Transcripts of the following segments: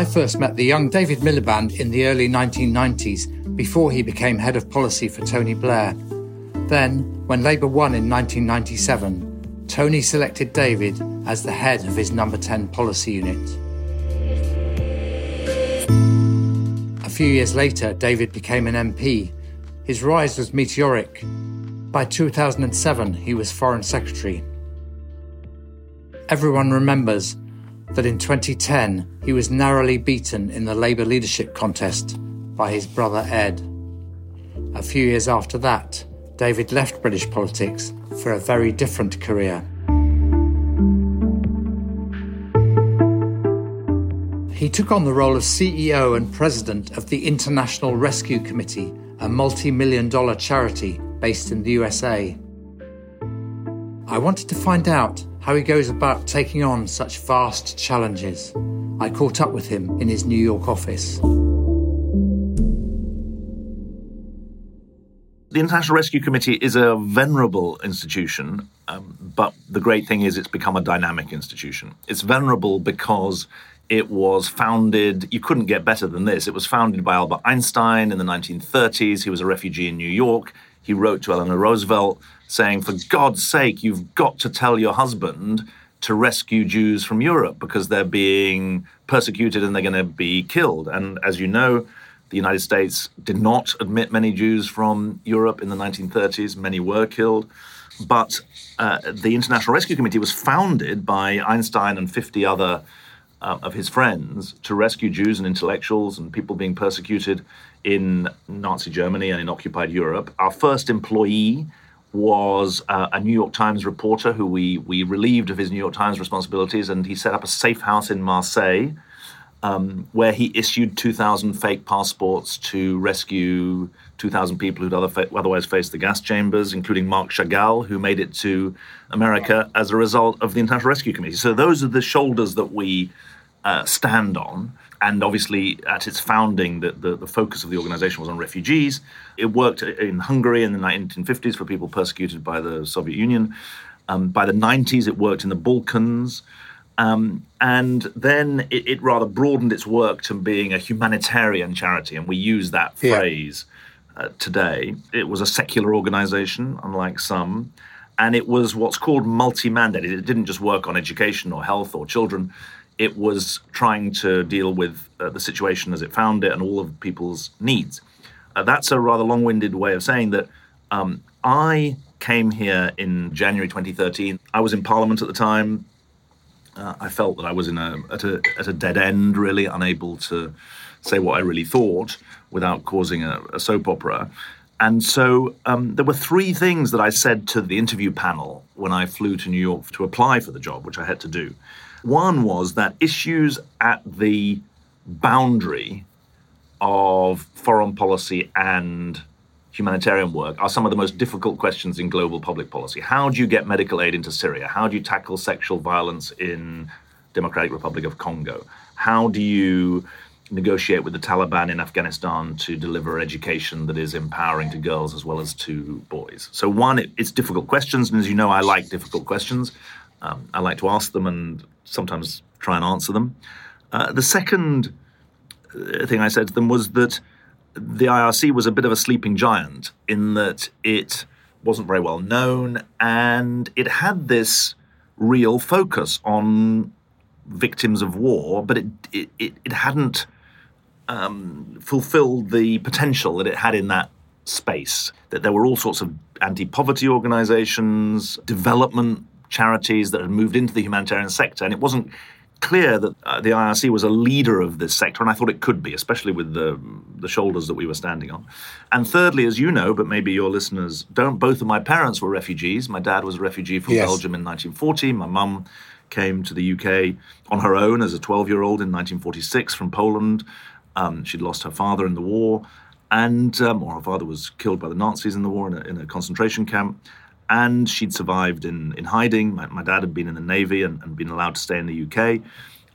I first met the young David Miliband in the early 1990s before he became head of policy for Tony Blair. Then, when Labour won in 1997, Tony selected David as the head of his number 10 policy unit. A few years later, David became an MP. His rise was meteoric. By 2007, he was Foreign Secretary. Everyone remembers that in 2010 he was narrowly beaten in the Labour leadership contest by his brother Ed. A few years after that, David left British politics for a very different career. He took on the role of CEO and president of the International Rescue Committee, a multi million dollar charity based in the USA. I wanted to find out how he goes about taking on such vast challenges. I caught up with him in his New York office. The International Rescue Committee is a venerable institution, um, but the great thing is it's become a dynamic institution. It's venerable because it was founded, you couldn't get better than this. It was founded by Albert Einstein in the 1930s. He was a refugee in New York. He wrote to Eleanor Roosevelt saying, For God's sake, you've got to tell your husband to rescue Jews from Europe because they're being persecuted and they're going to be killed. And as you know, the United States did not admit many Jews from Europe in the 1930s. Many were killed. But uh, the International Rescue Committee was founded by Einstein and 50 other uh, of his friends to rescue Jews and intellectuals and people being persecuted in Nazi Germany and in occupied Europe. Our first employee was uh, a New York Times reporter who we, we relieved of his New York Times responsibilities, and he set up a safe house in Marseille um, where he issued 2,000 fake passports to rescue 2,000 people who'd other otherwise faced the gas chambers, including Marc Chagall, who made it to America as a result of the International Rescue Committee. So those are the shoulders that we uh, stand on and obviously at its founding the, the, the, focus of the organization was on refugees. It worked in hungary in the 1950s for people persecuted by the soviet union. Um, by the 90s it worked in the balkans. Um, and then it, it, rather broadened its work to being a humanitarian charity and we use that phrase yeah. uh, today. It was a secular organization unlike some and it was what's called multi-mandated it didn't just work on education or health or children it was trying to deal with uh, the situation as it found it and all of people's needs. Uh, that's a rather long winded way of saying that um, I came here in January 2013. I was in Parliament at the time. Uh, I felt that I was in a at, a at a dead end, really unable to say what I really thought without causing a, a soap opera. And so um, there were three things that I said to the interview panel when I flew to New York to apply for the job, which I had to do. One was that issues at the boundary of foreign policy and humanitarian work are some of the most difficult questions in global public policy. How do you get medical aid into Syria? How do you tackle sexual violence in Democratic Republic of Congo? How do you negotiate with the Taliban in Afghanistan to deliver education that is empowering to girls as well as to boys? So one, it, it's difficult questions, and as you know, I like difficult questions. Um, I like to ask them and sometimes try and answer them. Uh, the second uh, thing I said to them was that the IRC was a bit of a sleeping giant in that it wasn't very well known and it had this real focus on victims of war, but it it, it, it hadn't um, fulfilled the potential that it had in that space. That there were all sorts of anti-poverty organizations, development charities that had moved into the humanitarian sector, and it wasn't clear that uh, the IRC was a leader of this sector, and I thought it could be, especially with the the shoulders that we were standing on. And thirdly, as you know, but maybe your listeners don't, both of my parents were refugees. My dad was a refugee from yes. Belgium in 1940. My mum came to the UK on her own as a 12 year old in 1946 from Poland. Um, she'd lost her father in the war, and um, or her father was killed by the Nazis in the war in a, in a concentration camp and she'd survived in, in hiding. My, my dad had been in the Navy and, and, been allowed to stay in the UK.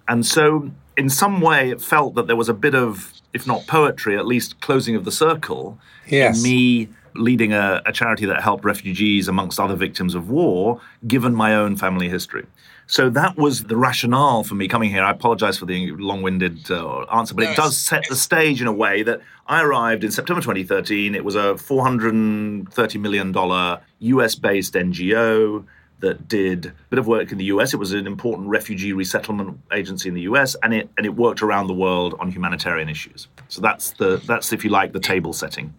And so, in some way, it felt that there was a bit of, if not poetry, at least closing of the circle yes. in me leading a, a charity that helped refugees amongst other victims of war, given my own family history. So that was the rationale for me coming here. I apologize for the long winded uh, answer, but it does set the stage in a way that I arrived in September 2013. It was a $430 million US based NGO that did a bit of work in the US. It was an important refugee resettlement agency in the US, and it and it worked around the world on humanitarian issues. So that's the that's if you like the table setting.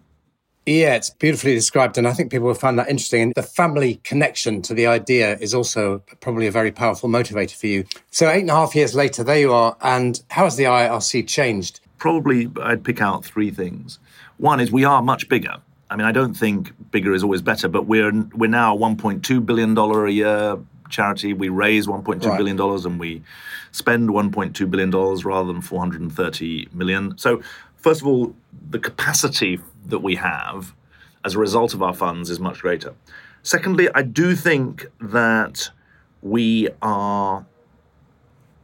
Yeah, it's beautifully described, and I think people will find that interesting. And the family connection to the idea is also probably a very powerful motivator for you. So, eight and a half years later, there you are. And how has the IRC changed? Probably I'd pick out three things. One is we are much bigger. I mean, I don't think bigger is always better, but we're we're now a 1.2 billion dollar a year charity. We raise 1.2 right. billion dollars and we spend 1.2 billion dollars rather than 430 million. So, first of all, the capacity that we have as a result of our funds is much greater. Secondly, I do think that we are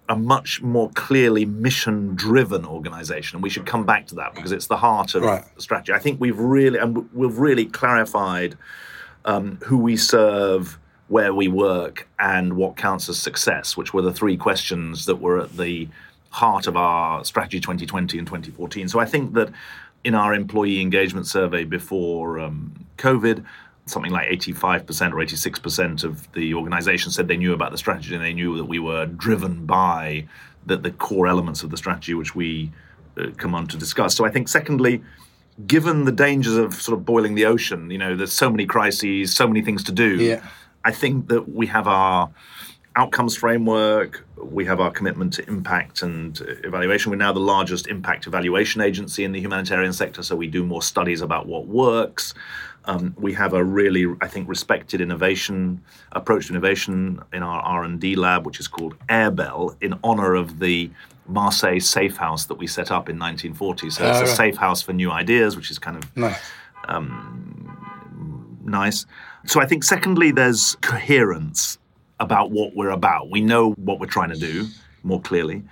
a much more clearly mission driven organization. And we should come back to that because it's the heart of right. the strategy. I think we've really, and we've really clarified um, who we serve, where we work, and what counts as success, which were the three questions that were at the heart of our strategy 2020 and 2014. So I think that in our employee engagement survey before um, COVID, something like 85% or 86% of the organization said they knew about the strategy and they knew that we were driven by the, the core elements of the strategy, which we uh, come on to discuss. So I think, secondly, given the dangers of sort of boiling the ocean, you know, there's so many crises, so many things to do. Yeah. I think that we have our outcomes framework. We have our commitment to impact and evaluation. We're now the largest impact evaluation agency in the humanitarian sector, so we do more studies about what works. Um, we have a really, I think, respected innovation approach to innovation in our R and D lab, which is called Airbel, in honor of the Marseille Safe House that we set up in 1940. So it's a right. safe house for new ideas, which is kind of nice. Um, nice. So I think, secondly, there's coherence about what we're about. We know what we're trying to do more clearly.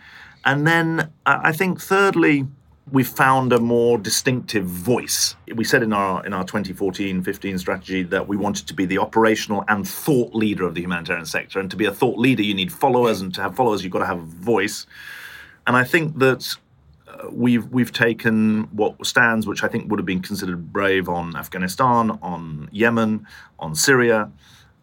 And then I think thirdly, we found a more distinctive voice. We said in our in our 2014-15 strategy that we wanted to be the operational and thought leader of the humanitarian sector. And to be a thought leader, you need followers, and to have followers, you've got to have a voice. And I think that uh, we've we've taken what stands, which I think would have been considered brave on Afghanistan, on Yemen, on Syria,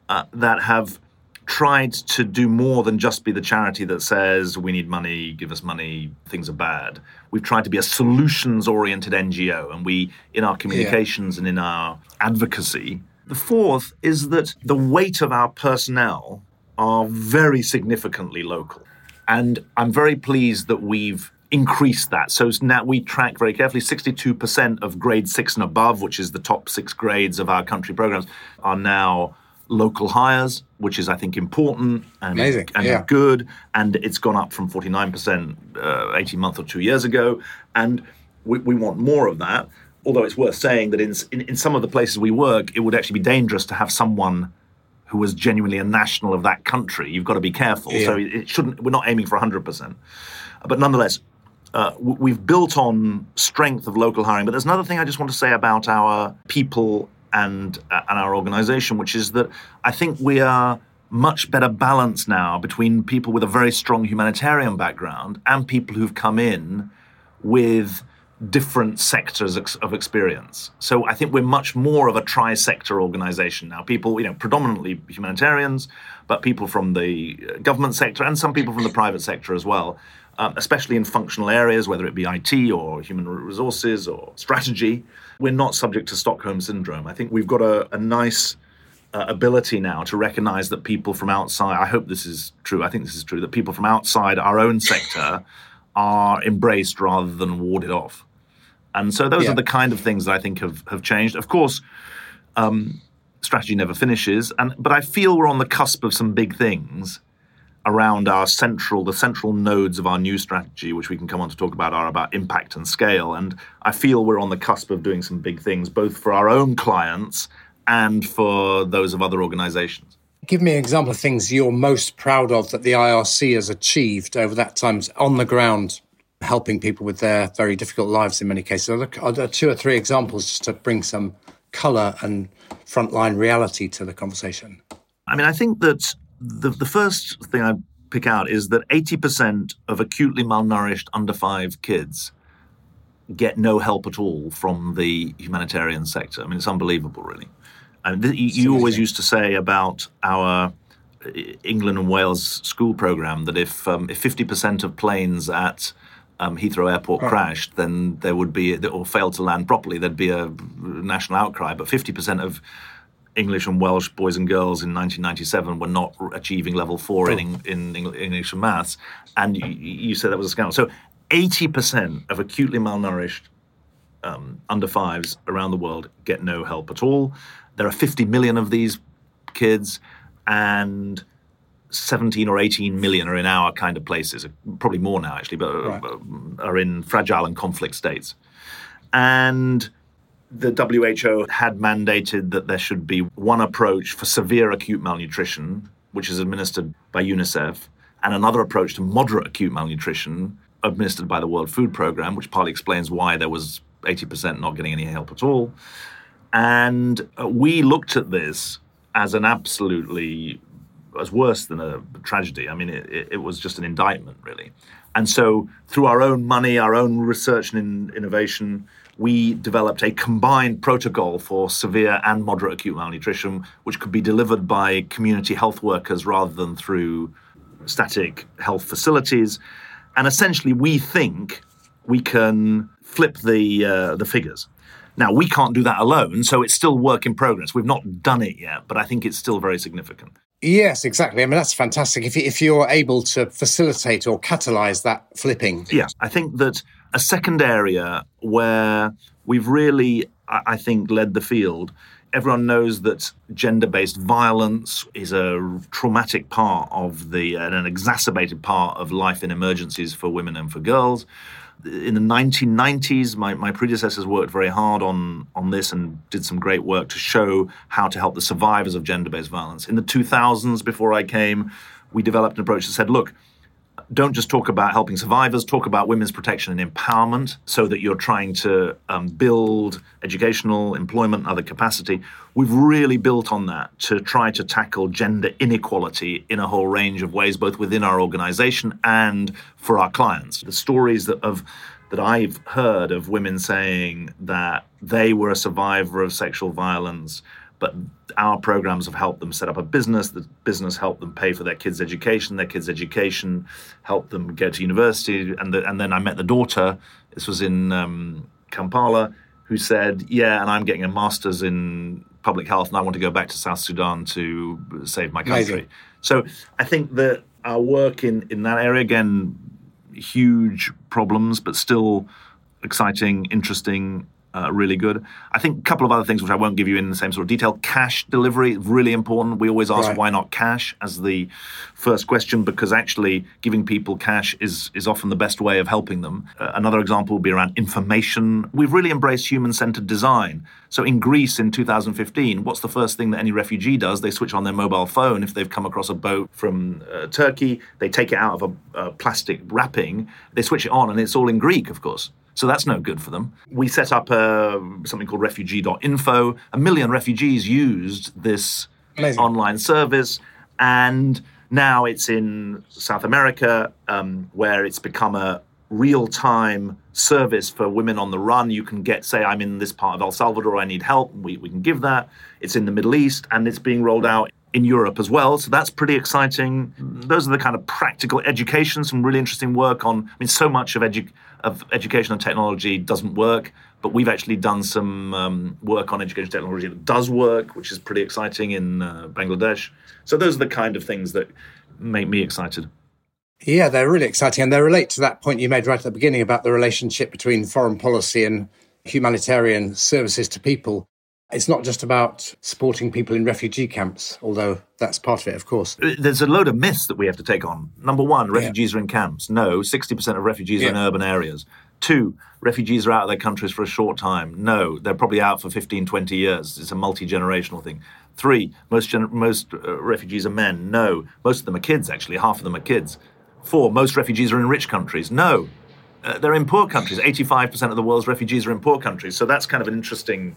uh, that have tried to do more than just be the charity that says we need money, give us money, things are bad. We've tried to be a solutions oriented NGO and we in our communications yeah. and in our advocacy. The fourth is that the weight of our personnel are very significantly local. And I'm very pleased that we've increased that. So now we track very carefully 62% of grade six and above, which is the top six grades of our country programs, are now local hires, which is I think important and, Amazing. and yeah. good, and it's gone up from 49% uh, 18 months or two years ago, and we, we want more of that. Although it's worth saying that in, in, in some of the places we work, it would actually be dangerous to have someone who was genuinely a national of that country. You've got to be careful. Yeah. So it shouldn't. We're not aiming for 100%, but nonetheless, uh, we've built on strength of local hiring. But there's another thing I just want to say about our people and uh, and our organization, which is that I think we are much better balanced now between people with a very strong humanitarian background and people who've come in with different sectors of experience. So I think we're much more of a tri-sector organization now. People, you know, predominantly humanitarians, but people from the uh, government sector and some people from the private sector as well, um, especially in functional areas, whether it be IT or human resources or strategy we're not subject to Stockholm syndrome. I think we've got a, a nice uh, ability now to recognize that people from outside, I hope this is true, I think this is true, that people from outside our own sector are embraced rather than warded off. And so those yeah. are the kind of things that I think have, have changed. Of course, um, strategy never finishes, and but I feel we're on the cusp of some big things around our central, the central nodes of our new strategy, which we can come on to talk about, are about impact and scale. And I feel we're on the cusp of doing some big things, both for our own clients and for those of other organizations. Give me an example of things you're most proud of that the IRC has achieved over that time on the ground, helping people with their very difficult lives in many cases. Are there, are there two or three examples just to bring some colour and frontline reality to the conversation? I mean, I think that the, the first thing I pick out is that 80% of acutely malnourished under five kids get no help at all from the humanitarian sector. I mean, it's unbelievable, really. And th- you, you always used to say about our uh, England and Wales school program that if um, if 50% of planes at um, Heathrow Airport right. crashed, then there would be, or failed to land properly, there'd be a national outcry. But 50% of English and Welsh boys and girls in 1997 were not achieving level four oh. in, in, in, English and maths, and you, you, said that was a scandal. So 80% of acutely malnourished um, under fives around the world get no help at all. There are 50 million of these kids, and 17 or 18 million are in our kind of places, probably more now actually, but right. are in fragile and conflict states. And the WHO had mandated that there should be one approach for severe acute malnutrition, which is administered by UNICEF, and another approach to moderate acute malnutrition, administered by the World Food Programme, which partly explains why there was 80% not getting any help at all. And uh, we looked at this as an absolutely was worse than a tragedy. I mean, it, it, was just an indictment, really. And so, through our own money, our own research and innovation, we developed a combined protocol for severe and moderate acute malnutrition, which could be delivered by community health workers rather than through static health facilities. And essentially, we think we can flip the uh, the figures. Now we can't do that alone, so it's still work in progress. We've not done it yet, but I think it's still very significant. Yes, exactly. I mean, that's fantastic. If, if you're able to facilitate or catalyze that flipping. Yes, I think that a second area where we've really, I think, led the field. Everyone knows that gender based violence is a traumatic part of the, and an exacerbated part of life in emergencies for women and for girls in the 1990s, my, my predecessors worked very hard on, on this and did some great work to show how to help the survivors of gender based violence. In the 2000s, before I came, we developed an approach that said, look, don't just talk about helping survivors, talk about women's protection and empowerment so that you're trying to um, build educational, employment, and other capacity. We've really built on that to try to tackle gender inequality in a whole range of ways, both within our organization and for our clients. The stories that of that I've heard of women saying that they were a survivor of sexual violence but our programs have helped them set up a business. The business helped them pay for their kids' education. Their kids' education helped them go to university. And the, and then I met the daughter. This was in um, Kampala, who said, "Yeah, and I'm getting a master's in public health, and I want to go back to South Sudan to save my country." Amazing. So I think that our work in in that area again, huge problems, but still exciting, interesting, uh, really good. I think a couple of other things which I won't give you in the same sort of detail. Cash delivery really important. We always ask right. why not cash as the first question because actually giving people cash is is often the best way of helping them. Uh, another example would be around information. We've really embraced human-centered design. So in Greece in 2015, what's the first thing that any refugee does? They switch on their mobile phone if they've come across a boat from uh, Turkey. They take it out of a, a plastic wrapping. They switch it on, and it's all in Greek, of course. So that's no good for them. We set up uh, something called refugee.info. A million refugees used this Amazing. online service. And now it's in South America, um, where it's become a real time service for women on the run. You can get, say, I'm in this part of El Salvador, I need help. We, we can give that. It's in the Middle East, and it's being rolled out in Europe as well. So that's pretty exciting. Those are the kind of practical education, some really interesting work on. I mean, so much of, edu- of education and technology doesn't work, but we've actually done some um, work on education technology that does work, which is pretty exciting in uh, Bangladesh. So those are the kind of things that make me excited. Yeah, they're really exciting. And they relate to that point you made right at the beginning about the relationship between foreign policy and humanitarian services to people. It's not just about supporting people in refugee camps, although that's part of it, of course. Uh, there's a load of myths that we have to take on. Number one, refugees yeah. are in camps. No, 60% of refugees yeah. are in urban areas. Two, refugees are out of their countries for a short time. No, they're probably out for 15, 20 years. It's a multi generational thing. Three, most, gen- most uh, refugees are men. No, most of them are kids, actually. Half of them are kids. Four, most refugees are in rich countries. No, uh, they're in poor countries. 85% of the world's refugees are in poor countries. So that's kind of an interesting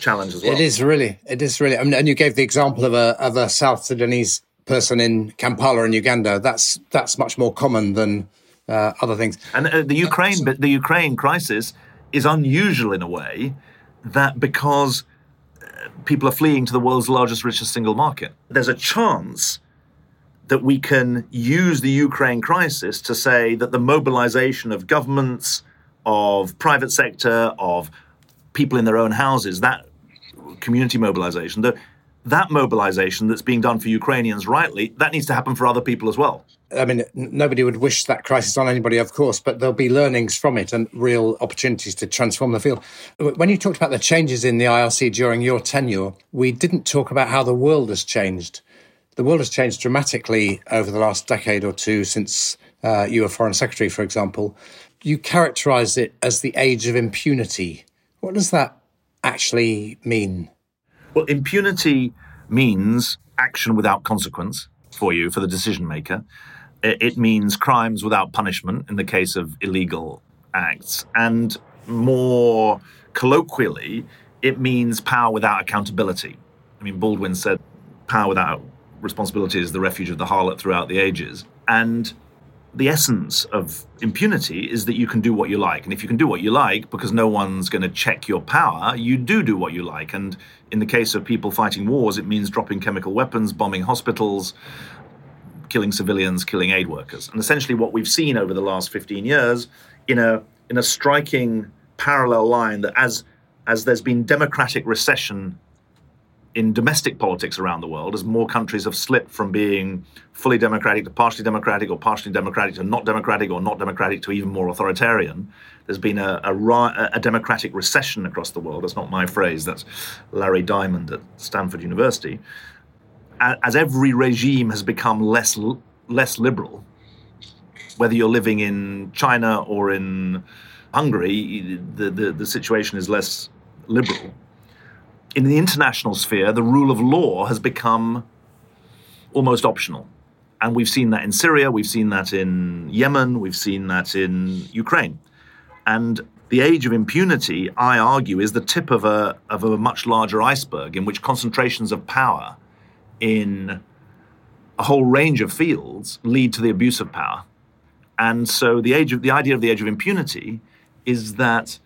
challenge as well. It is really, it is really. I mean, and you gave the example of a of a South Sudanese person in Kampala in Uganda. That's that's much more common than uh, other things. And uh, the Ukraine, but the Ukraine crisis is unusual in a way that because uh, people are fleeing to the world's largest, richest single market, there's a chance that we can use the Ukraine crisis to say that the mobilization of governments, of private sector, of people in their own houses, that community mobilization, that that mobilization that's being done for Ukrainians rightly, that needs to happen for other people as well. I mean, nobody would wish that crisis on anybody, of course, but there'll be learnings from it and real opportunities to transform the field. When you talked about the changes in the IRC during your tenure, we didn't talk about how the world has changed. The world has changed dramatically over the last decade or two since uh, you were Foreign Secretary, for example. You characterize it as the age of impunity. What does that actually mean? Well, impunity means action without consequence for you, for the decision maker. It means crimes without punishment in the case of illegal acts. And more colloquially, it means power without accountability. I mean, Baldwin said power without responsibility is the refuge of the harlot throughout the ages. And the essence of impunity is that you can do what you like. And if you can do what you like because no one's going to check your power, you do do what you like. And in the case of people fighting wars, it means dropping chemical weapons, bombing hospitals, killing civilians, killing aid workers. And essentially what we've seen over the last 15 years in a in a striking parallel line that as as there's been democratic recession in domestic politics around the world as more countries have slipped from being fully democratic to partially democratic or partially democratic to not democratic or not democratic to even more authoritarian. There's been a, a, a democratic recession across the world. That's not my phrase, that's Larry Diamond at Stanford University. As every regime has become less, less liberal, whether you're living in China or in Hungary, the, the, the situation is less liberal in the international sphere, the rule of law has become almost optional. And we've seen that in Syria, we've seen that in Yemen, we've seen that in Ukraine. And the age of impunity, I argue, is the tip of a, of a much larger iceberg in which concentrations of power in a whole range of fields lead to the abuse of power. And so the age of the idea of the age of impunity is that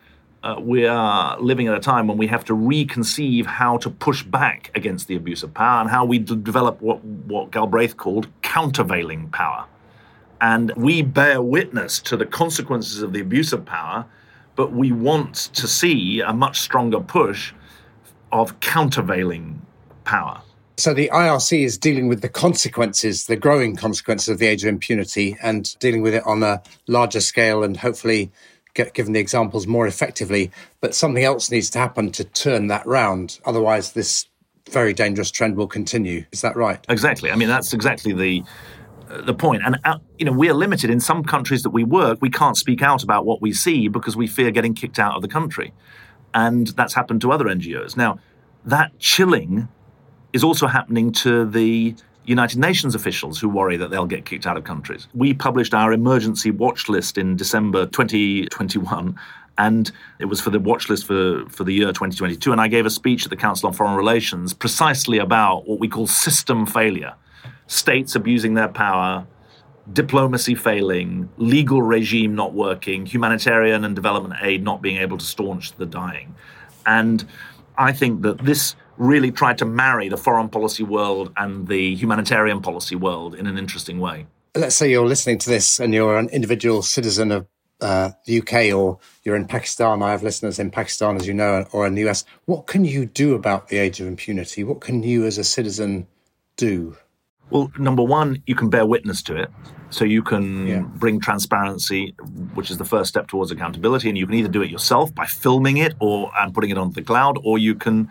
uh, we are living at a time when we have to reconceive how to push back against the abuse of power and how we d- develop what, what Galbraith called countervailing power. And we bear witness to the consequences of the abuse of power, but we want to see a much stronger push of countervailing power. So the IRC is dealing with the consequences, the growing consequences of the age of impunity, and dealing with it on a larger scale and hopefully given the examples more effectively. But something else needs to happen to turn that round. Otherwise, this very dangerous trend will continue. Is that right? Exactly. I mean, that's exactly the uh, the point. And uh, you know, we are limited in some countries that we work. We can't speak out about what we see because we fear getting kicked out of the country, and that's happened to other NGOs. Now, that chilling is also happening to the United Nations officials who worry that they'll get kicked out of countries. We published our emergency watch list in December 2021 and it was for the watch list for, for the year 2022. And I gave a speech at the Council on Foreign Relations precisely about what we call system failure states abusing their power, diplomacy failing, legal regime not working, humanitarian and development aid not being able to staunch the dying. And I think that this really tried to marry the foreign policy world and the humanitarian policy world in an interesting way. Let's say you're listening to this and you're an individual citizen of uh, the UK or you're in Pakistan. I have listeners in Pakistan, as you know, or in the US. What can you do about the age of impunity? What can you as a citizen do? Well, number one, you can bear witness to it. So you can yeah. bring transparency, which is the first step towards accountability. And you can either do it yourself by filming it or and putting it onto the cloud, or you can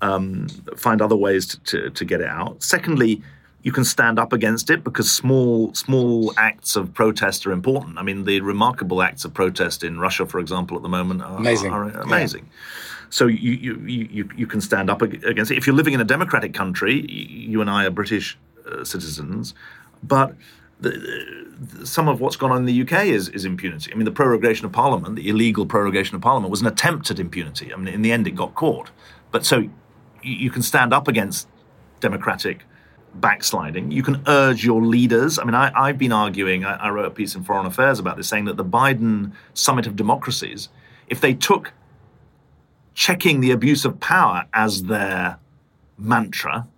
um, find other ways to, to, to get it out. Secondly, you can stand up against it because small small acts of protest are important. I mean, the remarkable acts of protest in Russia, for example, at the moment are amazing. Are amazing. Yeah. So you, you you you can stand up against it. If you're living in a democratic country, you and I are British uh, citizens, but. The, the, some of what's gone on in the UK is, is impunity. I mean, the prorogation of Parliament, the illegal prorogation of Parliament, was an attempt at impunity. I mean, in the end, it got caught. But so you can stand up against democratic backsliding. You can urge your leaders. I mean, I, have been arguing, I, I wrote a piece in Foreign Affairs about this, saying that the Biden Summit of Democracies, if they took checking the abuse of power as their mantra,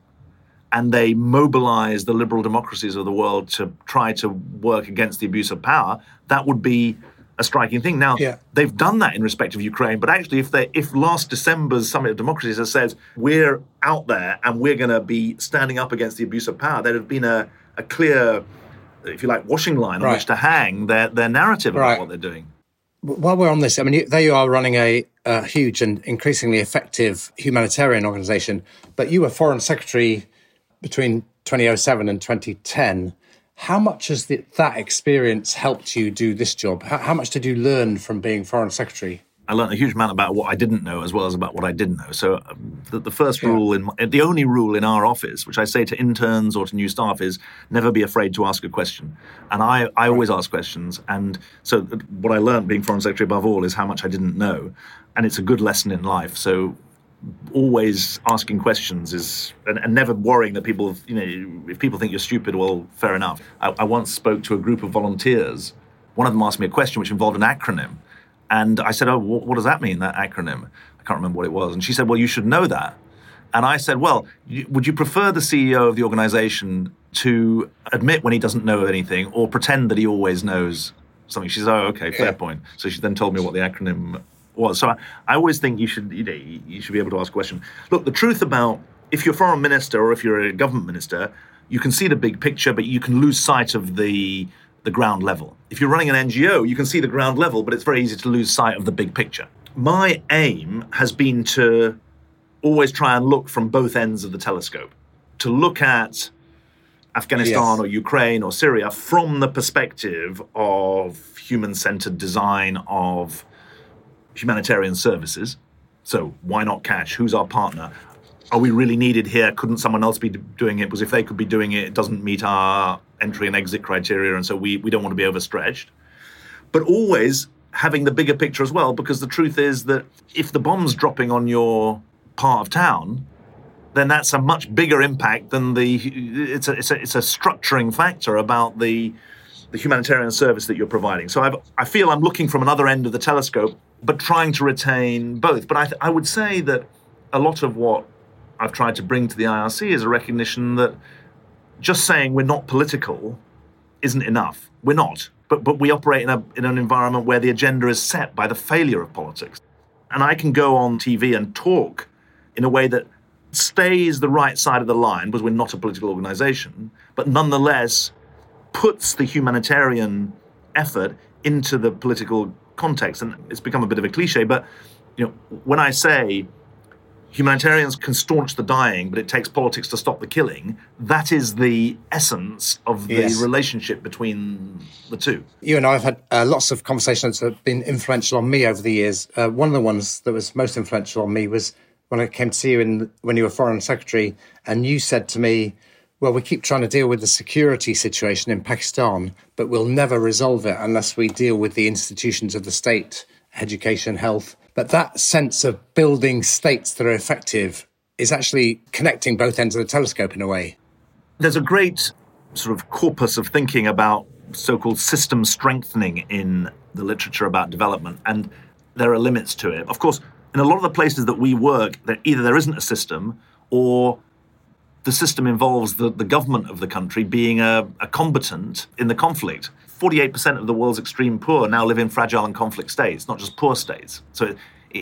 and they mobilize the liberal democracies of the world to try to work against the abuse of power, that would be a striking thing. Now, yeah. they've done that in respect of Ukraine, but actually, if they if last December's Summit of Democracies has said we're out there and we're going to be standing up against the abuse of power, there'd have been a, a clear, if you like, washing line right. on which to hang their, their narrative right. about what they're doing. While we're on this, I mean, there you are running a, a huge and increasingly effective humanitarian organization, but you were foreign secretary between 2007 and 2010. How much has the, that experience helped you do this job? How, how, much did you learn from being foreign secretary? I learned a huge amount about what I didn't know as well as about what I didn't know. So um, the, the, first yeah. rule, in the only rule in our office, which I say to interns or to new staff, is never be afraid to ask a question. And I, I always ask questions. And so what I learned being foreign secretary above all is how much I didn't know. And it's a good lesson in life. So always asking questions is and, and, never worrying that people you know if people think you're stupid well fair enough. I, I, once spoke to a group of volunteers. One of them asked me a question which involved an acronym. And i said oh what, what does that mean that acronym? I can't remember what it was. And she said well you should know that. And i said well would you prefer the ceo of the organization to admit when he doesn't know anything or pretend that he always knows something? She said oh okay fair yeah. point. So she then told me what the acronym was. So I, I always think you should you know you should be able to ask a question. Look, the truth about if you're a foreign minister or if you're a government minister, you can see the big picture, but you can lose sight of the the ground level. If you're running an NGO, you can see the ground level, but it's very easy to lose sight of the big picture. My aim has been to always try and look from both ends of the telescope, to look at Afghanistan yes. or Ukraine or Syria from the perspective of human centered design, of humanitarian services. So why not cash? Who's our partner? Are we really needed here? Couldn't someone else be doing it? Because if they could be doing it, it doesn't meet our entry and exit criteria, and so we, we don't want to be overstretched. But always having the bigger picture as well, because the truth is that if the bomb's dropping on your part of town, then that's a much bigger impact than the it's a, it's a, it's a structuring factor about the the humanitarian service that you're providing. So I've, I feel I'm looking from another end of the telescope, but trying to retain both. But I, th- I would say that a lot of what I've tried to bring to the IRC is a recognition that just saying we're not political isn't enough. We're not. But, but we operate in, a, in an environment where the agenda is set by the failure of politics. And I can go on TV and talk in a way that stays the right side of the line because we're not a political organization, but nonetheless puts the humanitarian effort into the political context. And it's become a bit of a cliche, but you know, when I say humanitarians can staunch the dying, but it takes politics to stop the killing. That is the essence of the yes. relationship between the two. You and I have had uh, lots of conversations that have been influential on me over the years. Uh, one of the ones that was most influential on me was when I came to see you in, when you were foreign secretary, and you said to me, well, we keep trying to deal with the security situation in Pakistan, but we'll never resolve it unless we deal with the institutions of the state, education, health. But that sense of building states that are effective is actually connecting both ends of the telescope in a way. There's a great sort of corpus of thinking about so called system strengthening in the literature about development, and there are limits to it. Of course, in a lot of the places that we work, either there isn't a system or the system involves the, the government of the country being a, a combatant in the conflict. 48% of the world's extreme poor now live in fragile and conflict states, not just poor states. So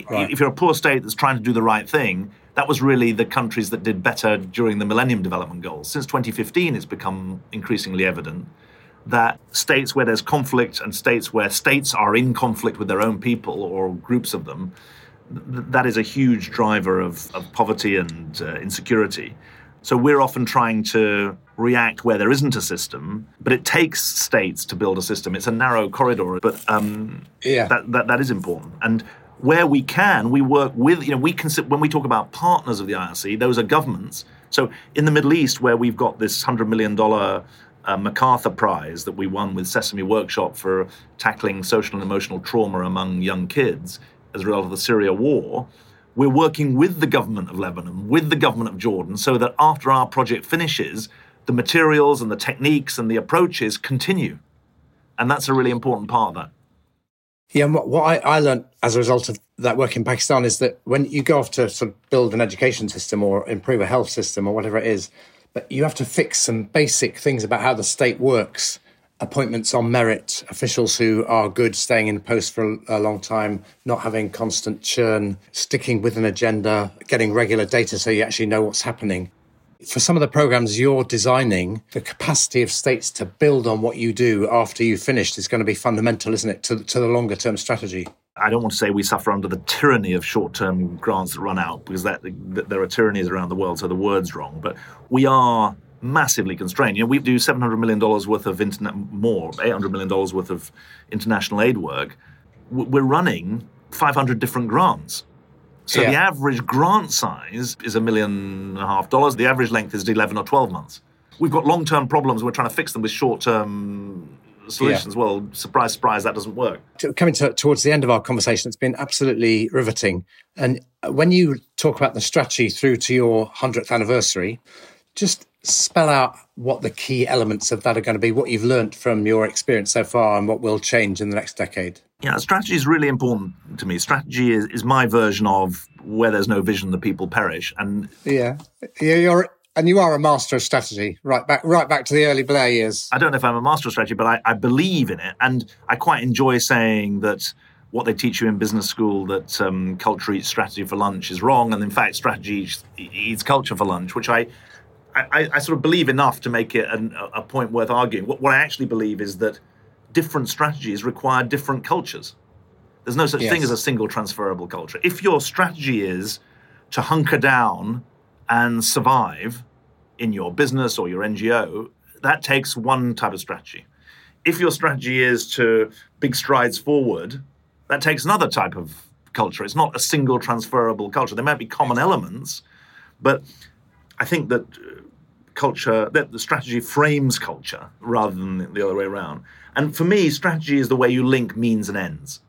right. if you're a poor state that's trying to do the right thing, that was really the countries that did better during the Millennium Development Goals. Since 2015, it's become increasingly evident that states where there's conflict and states where states are in conflict with their own people or groups of them, th- that is a huge driver of, of poverty and uh, insecurity. So we're often trying to react where there isn't a system, but it takes states to build a system. It's a narrow corridor, but um, yeah. that, that, that is important. And where we can, we work with, you know, we consider, when we talk about partners of the IRC, those are governments. So in the Middle East, where we've got this $100 million uh, MacArthur Prize that we won with Sesame Workshop for tackling social and emotional trauma among young kids as a result of the Syria war, we're working with the government of Lebanon, with the government of Jordan, so that after our project finishes, the materials and the techniques and the approaches continue. And that's a really important part of that. Yeah, and what, what I, I learned as a result of that work in Pakistan is that when you go off to sort of build an education system or improve a health system or whatever it is, but you have to fix some basic things about how the state works. Appointments on merit, officials who are good, staying in post for a, long time, not having constant churn, sticking with an agenda, getting regular data so you actually know what's happening for some of the programs you're designing, the capacity of states to build on what you do after you've finished is going to be fundamental, isn't it, to, to the longer term strategy? I don't want to say we suffer under the tyranny of short term grants that run out because that, that, there are tyrannies around the world, so the word's wrong. But we are massively constrained. You know, we do $700 million worth of internet, more, $800 million worth of international aid work. We're running 500 different grants. So yeah. the average grant size is a million and a half dollars. The average length is 11 or 12 months. We've got long term problems. We're trying to fix them with short term solutions. Yeah. Well, surprise, surprise, that doesn't work. Coming to, towards the end of our conversation, it's been absolutely riveting. And when you talk about the strategy through to your 100th anniversary, just spell out what the key elements of that are going to be, what you've learned from your experience so far, and what will change in the next decade. Yeah, strategy is really important to me. Strategy is, is my version of where there's no vision, the people perish. And yeah, yeah, you're and you are a master of strategy, right back, right back to the early Blair years. I don't know if I'm a master of strategy, but I, I believe in it, and I quite enjoy saying that what they teach you in business school that um, culture eats strategy for lunch is wrong, and in fact, strategy eats culture for lunch, which I, I, I sort of believe enough to make it an, a point worth arguing. What, what I actually believe is that different strategies require different cultures. There's no such yes. thing as a single transferable culture. If your strategy is to hunker down and survive in your business or your NGO, that takes one type of strategy. If your strategy is to big strides forward, that takes another type of culture. It's not a single transferable culture. There might be common elements, but I think that uh, culture, that the strategy frames culture rather than the other way around. And for me, strategy is the way you link means and ends.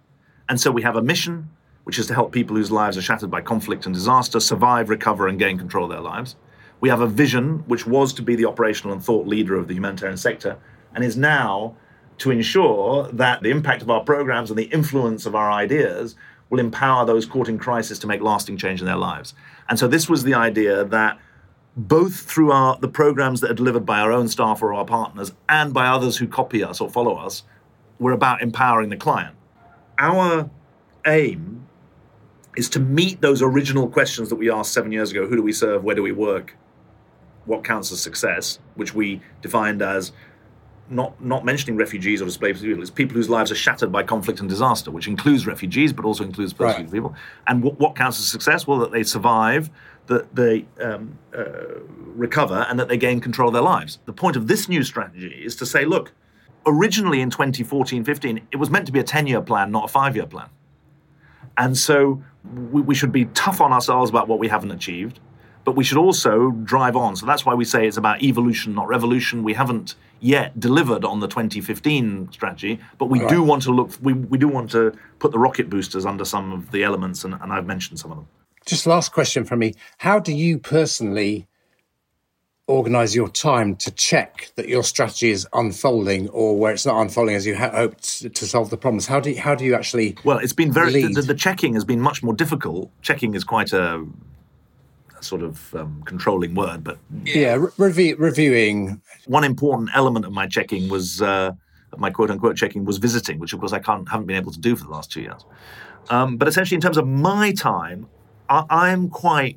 And so we have a mission, which is to help people whose lives are shattered by conflict and disaster survive, recover, and gain control of their lives. We have a vision, which was to be the operational and thought leader of the humanitarian sector, and is now to ensure that the impact of our programs and the influence of our ideas will empower those caught in crisis to make lasting change in their lives. And so this was the idea that both through our, the programs that are delivered by our own staff or our partners and by others who copy us or follow us, we're about empowering the client. Our aim is to meet those original questions that we asked seven years ago who do we serve, where do we work, what counts as success, which we defined as not, not mentioning refugees or displaced people, it's people whose lives are shattered by conflict and disaster, which includes refugees, but also includes persecuted right. people. And what, what counts as success? Well, that they survive, that they um, uh, recover, and that they gain control of their lives. The point of this new strategy is to say, look, originally in 2014 15, it was meant to be a 10 year plan, not a five year plan. And so we, we should be tough on ourselves about what we haven't achieved but we should also drive on. So that's why we say it's about evolution, not revolution. We haven't yet delivered on the 2015 strategy, but we right. do want to look. We, we do want to put the rocket boosters under some of the elements, and, and I've mentioned some of them. Just last question from me: How do you personally organize your time to check that your strategy is unfolding or where it's not unfolding as you ha- hoped to solve the problems? How do you, how do you actually well it's been very the, the, checking has been much more difficult. Checking is quite a sort of um, controlling word, but yeah, re- review, reviewing. One important element of my checking was uh, my quote unquote checking was visiting, which of course I can't haven't been able to do for the last two years. Um, but essentially, in terms of my time, I, am quite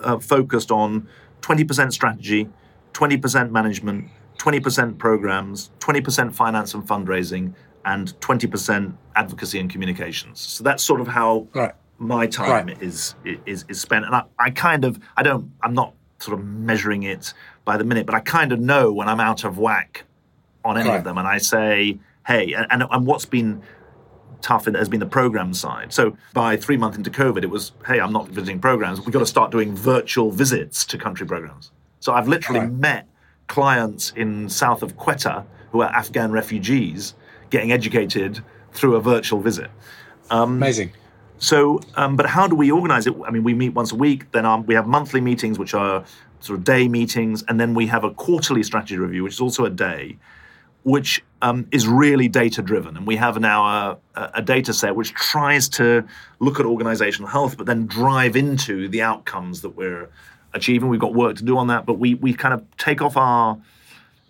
uh, focused on twenty percent strategy, twenty percent management, twenty percent programs, twenty percent finance and fundraising, and twenty percent advocacy and communications. So that's sort of how. Right my time right. is is is spent, and I, I kind of I don't I'm not sort of measuring it by the minute, but I kind of know when I'm out of whack on any right. of them, and I say, hey, and, and what's been tough it has been the program side. So by three months into COVID, it was, hey, I'm not visiting programs. We've got to start doing virtual visits to country programs. So I've literally right. met clients in south of Quetta who are Afghan refugees getting educated through a virtual visit. Um, Amazing. So, um, but how do we organize it? I mean, we meet once a week. Then um, we have monthly meetings, which are sort of day meetings, and then we have a quarterly strategy review, which is also a day, which um, is really data driven. And we have now a, a, data set which tries to look at organizational health, but then drive into the outcomes that we're achieving. We've got work to do on that, but we we kind of take off our,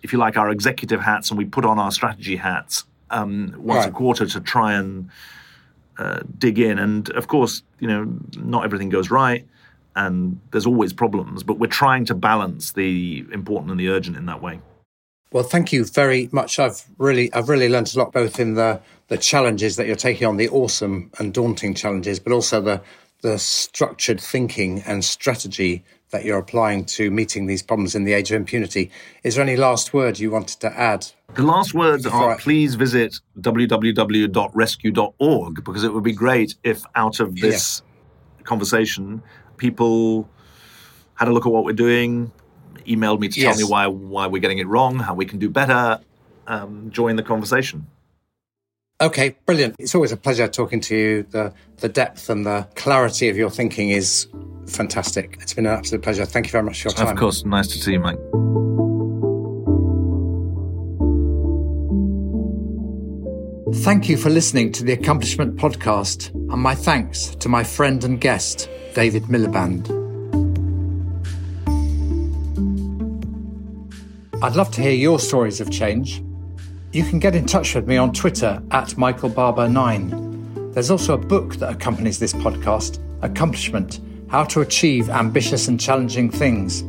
if you like, our executive hats and we put on our strategy hats um, once right. a quarter to try and uh, dig in. And of course, you know, not everything goes right and there's always problems, but we're trying to balance the important and the urgent in that way. Well, thank you very much. I've really, I've really learned a lot, both in the the challenges that you're taking on, the awesome and daunting challenges, but also the the structured thinking and strategy that you're applying to meeting these problems in the age of impunity. Is there any last word you wanted to add? The last words are I... please visit www.rescue.org because it would be great if out of this conversation people had a look at what we're doing, emailed me to yes. tell me why why we're getting it wrong, how we can do better. Um, join the conversation. Okay, brilliant. It's always a pleasure talking to you. The the depth and the clarity of your thinking is fantastic. It's been an absolute pleasure. Thank you very much for your time. Of course, nice to see you, Mike. Thank you for listening to the Accomplishment Podcast, and my thanks to my friend and guest, David Miliband. I'd love to hear your stories of change. You can get in touch with me on Twitter at MichaelBarber9. There's also a book that accompanies this podcast, Accomplishment How to Achieve Ambitious and Challenging Things.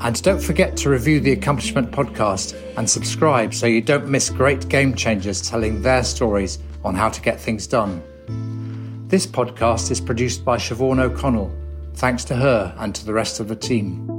And don't forget to review the Accomplishment podcast and subscribe so you don't miss great game changers telling their stories on how to get things done. This podcast is produced by Siobhan O'Connell. Thanks to her and to the rest of the team.